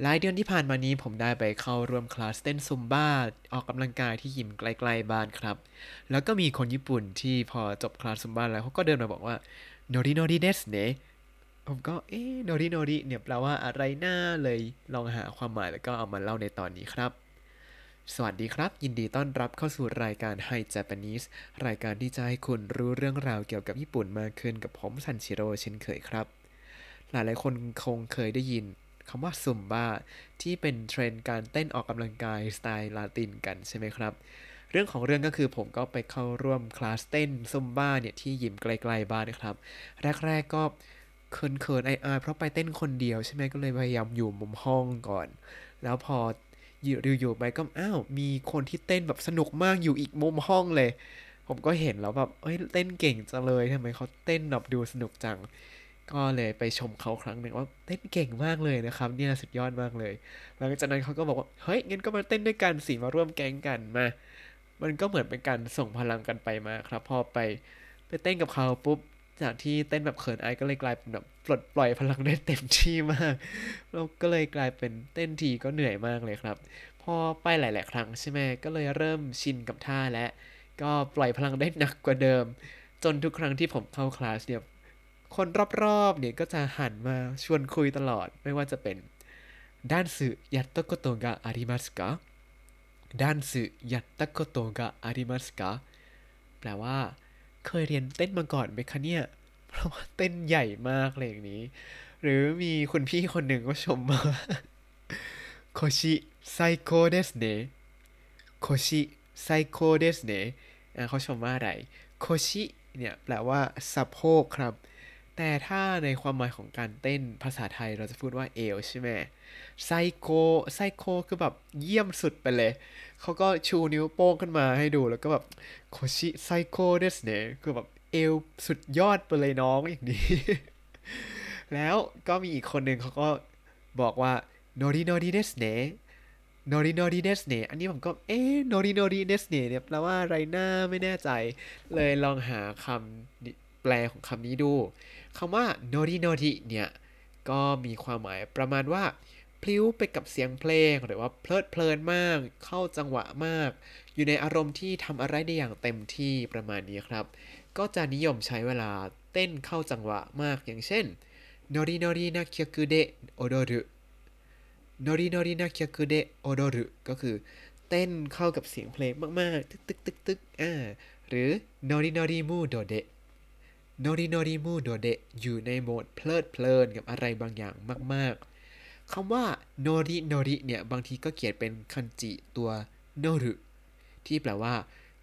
หลายเดือนที่ผ่านมานี้ผมได้ไปเข้าร่วมคลาสเต้นซุมบ้าออกกำลังกายที่ยิมใกล้ๆบ้านครับ แล้วก็มีคนญี่ปุ่นที่พอจบคลาสซุมบ้าแล้วเขาก็เดินมาบอกว่าโนริโนริเดสเนผมก็เอ๊โนริโนริเนี่ยแปลว่าอะไรหน้าเลยลองหาความหมายแล้วก็เอามาเล่าในตอนนี้ครับ สวัสดีครับ ยินดีต้อนรับเข้าสู่รายการ Hi Japanese รายการที่จะให้คุณรู้เรื่องราวเกี่ยวกับญี่ปุ่นมากขึ้นกับผมซันชิโร่เช่นเคยครับ หลายๆคนคงเคยได้ยิน คำว่าซุมบ้าที่เป็นเทรนด์การเต้นออกกำลังกายสไตล์ลาตินกันใช่ไหมครับ เรื่องของเรื่องก็คือผมก็ไปเข้าร่วมคลาสเต้นซุมบ้าเนี่ยที่ยิมใกลๆบ้านนะครับ แรกๆก็เขินๆอายๆเพราะไปเต้นคนเดียวใช่ไหมก็เลยพยายามอยู่มุมห้องก่อน แล้วพออยู่ๆไปก็อ้าวมีคนที่เต้นแบบสนุกมากอยู่อีกมุมห้องเลย ผมก็เห็นแล้วแบบเอ้ยเต้นเก่งจังเลยทำไมเขาเต้นแบบดูสนุกจัง ก็เลยไปชมเขาครั้งหนึ่งว่าเต้นเก่งมากเลยนะครับ เนี่ยสุดยอดมากเลย หลังจากนั้นเขาก็บอกว่าเฮ้ยงั้นก็มาเต้นด้วยกันสิมาร่วมแก๊งกันมา มันก็เหมือนเป็นการส่งพลังกันไปมาครับ พอไปไปเต้นกับเขาปุ๊บจากที่เต้นแบบเขินอายก็เลยกลายเป็นแบบปลดปล่อยพลังได้เต็มที่มากแล้วก็เลยกลายเป็นเต้นทีก็เหนื่อยมากเลยครับ พอไปหลาย ๆ ครั้งใช่ไหมก็เลยเริ่มชินกับท่าและ ก็ปล่อยพลังได้หนักกว่าเดิม จนทุกครั้งที่ผมเข้าคลาสเนี่ย คนรอบๆเนี่ยก็จะหันมาชวนคุยตลอด ไม่ว่าจะเป็นダンスやったことがありますかダンスやったことがありますかแปลว่า เคยเรียนเต้นมาก่อนไหมคะเนี่ย เพราะว่าเต้นใหญ่มากเลยอย่างนี้ หรือมีคุณพี่คนหนึ่งก็ชมมาว่าโคชิไซโคเดสเนโคชิไซโคเดสเนเขาชมว่าอะไรโคชิเนี่ยแปลว่าสะโพกครับ แต่ถ้าในความหมายของการเต้นภาษาไทยเราจะพูดว่าเอวใช่ไหม最高 最高 คือแบบเยี่ยมสุดไปเลย เขาก็ชูนิ้วโป้งขึ้นมาให้ดูแล้วก็แบบ腰最高ですね คือแบบเอวสุดยอดไปเลยน้องอย่างนี้ แล้วก็มีอีกคนหนึ่งเขาก็บอกว่าノリノリですね ノリノリですね อันนี้ผมก็เอ๊ะノリノリですね เนี่ยแปลว่าอะไรหน้าไม่แน่ใจ เลยลองหาคำ แปลของคำนี้ดูคำว่าノリノリ เนี่ย ก็มีความหมายประมาณว่า พลิ้วไปกับเสียงเพลง หรือว่าเพลิดเพลินมาก เข้าจังหวะมาก อยู่ในอารมณ์ที่ทำอะไรได้อย่างเต็มที่ประมาณนี้ครับ ก็จะนิยมใช้เวลาเต้นเข้าจังหวะมากอย่างเช่นโนริโนรินาคิคุเดะโอโดรุโนริโนรินาคิคุเดะโอดรุก็คือเต้นเข้ากับเสียงเพลงมาก ๆ ตึกตึกตึกตึกอ่าหรือโนริโนริมู โนริโนริมูโดเดะอยู่ในโหมดเพลิดเพลินกับอะไรบางอย่างมาก ๆคำว่าโนริโนริเนี่ย บางทีก็เขียนเป็นคันจิตัวโนรุที่แปลว่า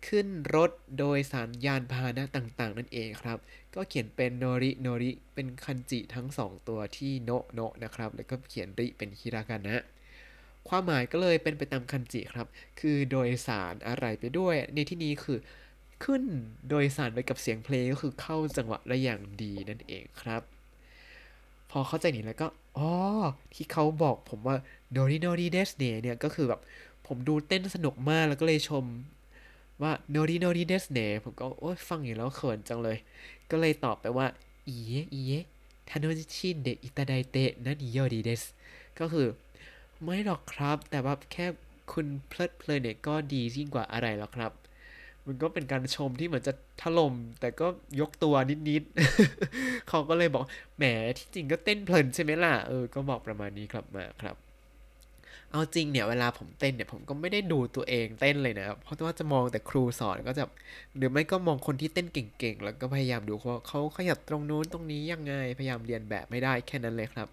ขึ้นรถโดยสารยานพาหนะต่างๆ นั่นเองครับ ก็เขียนเป็นโนริโนริเป็นคันจิทั้งสองตัวที่โนโนะนะครับ แล้วก็เขียนริเป็นฮิรากานะความหมายก็เลยเป็นไปตามคันจิครับ คือโดยสารอะไรไปด้วย ในที่นี้คือ ขึ้นโดยสารไปกับเสียงเพลงก็คือเข้าจังหวะได้อย่างดีนั่นเองครับ พอเข้าใจนี้แล้วก็อ๋อที่เขาบอกผมว่าノリノリですね เนี่ยก็คือแบบผมดูเต้นสนุกมากแล้วก็เลยชมว่าノリノリですね ผมก็โอ้ยฟังอยู่แล้วเขินจังเลย ก็เลยตอบไปว่าいえいえ 楽しんでいただいて何よりです ก็คือ ไม่หรอกครับ แต่ว่าแค่คุณเพลิดเพลินเนี่ยก็ดียิ่งกว่าอะไรหรอกครับ มันก็เป็นการชมที่เหมือนจะถ่อมแต่ก็ยกตัวนิดๆเขาก็เลยบอกแหมที่จริงก็เต้นเพลินใช่ไหมล่ะเออก็บอกประมาณนี้ครับมาครับ เอาจริงเนี่ยเวลาผมเต้นเนี่ยผมก็ไม่ได้ดูตัวเองเต้นเลยนะเพราะว่าจะมองแต่ครูสอนก็จะหรือไม่ก็มองคนที่เต้นเก่งๆแล้วก็พยายามดูว่าเขาขยับตรงนู้นตรงนี้ยังไงพยายามเรียนแบบไม่ได้แค่นั้นเลยครับ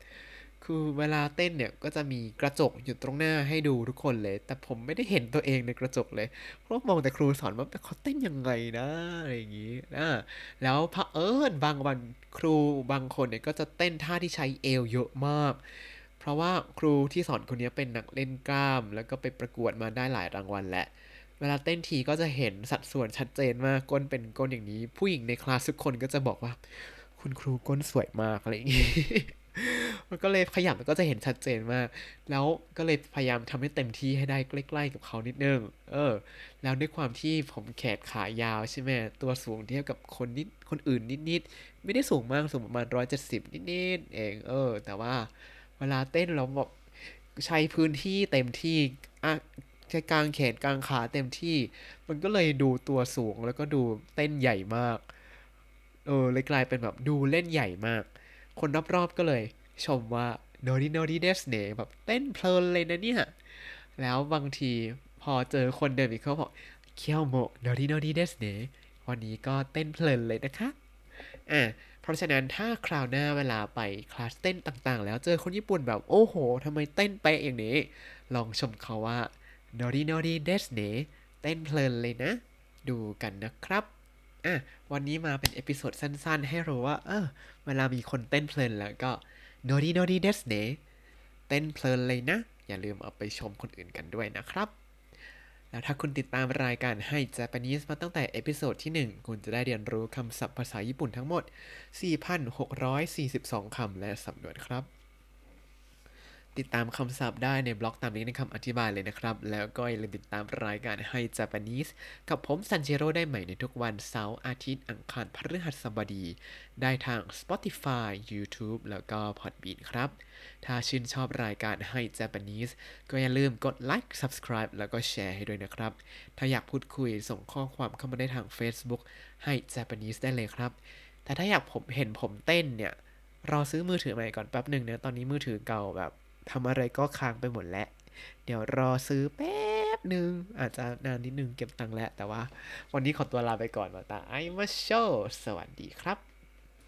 คือเวลาเต้นเนี่ยก็จะมีกระจกอยู่ตรงหน้าให้ดูทุกคนเลย แต่ผมไม่ได้เห็นตัวเองในกระจกเลย เพราะมองแต่ครูสอนว่าเขาเต้นยังไงนะอะไรอย่างนี้นะแล้วพระเอิญบางวันครูบางคนเนี่ยก็จะเต้นท่าที่ใช้เอวเยอะมาก เพราะว่าครูที่สอนคนนี้เป็นนักเล่นกล้าม แล้วก็ไปประกวดมาได้หลายรางวัลแหละเวลาเต้นทีก็จะเห็นสัดส่วนชัดเจนมากก้นเป็นก้นอย่างนี้ ผู้หญิงในคลาสทุกคนก็จะบอกว่า คุณครูก้นสวยมากอะไรอย่างนี้ มันก็เลยขยับมันก็จะเห็นชัดเจนมาก แล้วก็เลยพยายามทำให้เต็มที่ให้ได้ใกล้ๆกับเขานิดนึง เออ แล้วด้วยความที่ผมแขนขายาวใช่ไหมตัวสูงเทียบกับคนนิดคนอื่นนิดๆไม่ได้สูงมากสูงประมาณร้อยเจ็ดสิบนิดๆเองเออ แต่ว่าเวลาเต้นเราแบบใช้พื้นที่เต็มที่อะใช้กลางแขนกลางขาเต็มที่ มันก็เลยดูตัวสูงแล้วก็ดูเต้นใหญ่มาก เออเลยกลายเป็นแบบดูเล่นใหญ่มาก คนรอบๆก็เลย ชมว่าノリノリですね แบบเต้นเพลินเลยนะเนี่ย แล้วบางทีพอเจอคนเดิมอีกเขาบอก今日もノリノリですね วันนี้ก็เต้นเพลินเลยนะคะอะเพราะฉะนั้นถ้าคราวหน้าเวลาไปคลาสเต้นต่างๆ แล้วเจอคนญี่ปุ่นแบบโอ้โหทำไมเต้นไปอย่างนี้ ลองชมเขาว่าノリノリですね เต้นเพลินเลยนะ ดูกันนะครับ อะวันนี้มาเป็น episode สั้นๆ ให้รู้ว่า เออ เวลามีคนเต้นเพลินแล้วก็ノリノリですね เต้นเพลินเลยนะ อย่าลืมเอาไปชมคนอื่นกันด้วยนะครับ แล้วถ้าคุณติดตามรายการให้ Japanese มาตั้งแต่ episode ที่ 1 คุณจะได้เรียนรู้คำศัพท์ภาษาญี่ปุ่นทั้งหมด 4,642 คำและสำนวนครับ ติดตามคำศัพท์ได้ในบล็อกตามลิงก์ในคำอธิบายเลยนะครับ แล้วก็อย่าลืมติดตามรายการให้ Japanese กับผมซันเจโรได้ใหม่ในทุกวันเสาร์อาทิตย์อังคารพฤหัสบดี ได้ทาง Spotify YouTube แล้วก็ Podbean ครับ ถ้าชื่นชอบรายการให้ Japanese ก็อย่าลืมกดไลค์ Subscribe แล้วก็แชร์ให้ด้วยนะครับ ถ้าอยากพูดคุยส่งข้อความเข้ามาได้ทาง Facebook ให้ Japanese ได้เลยครับ แต่ถ้าอยากผมเห็นผมเต้นเนี่ยรอซื้อมือถือใหม่ก่อนแป๊บหนึ่งเนะตอนนี้มือถือเก่าแบบ ทำอะไรก็ค้างไปหมดแล้ว เดี๋ยวรอซื้อแป๊บหนึ่งอาจจะนานนิดนึงเก็บตังค์แล้ว แต่ว่าวันนี้ขอตัวลาไปก่อนมาตาไอมาโชสวัสดีครับ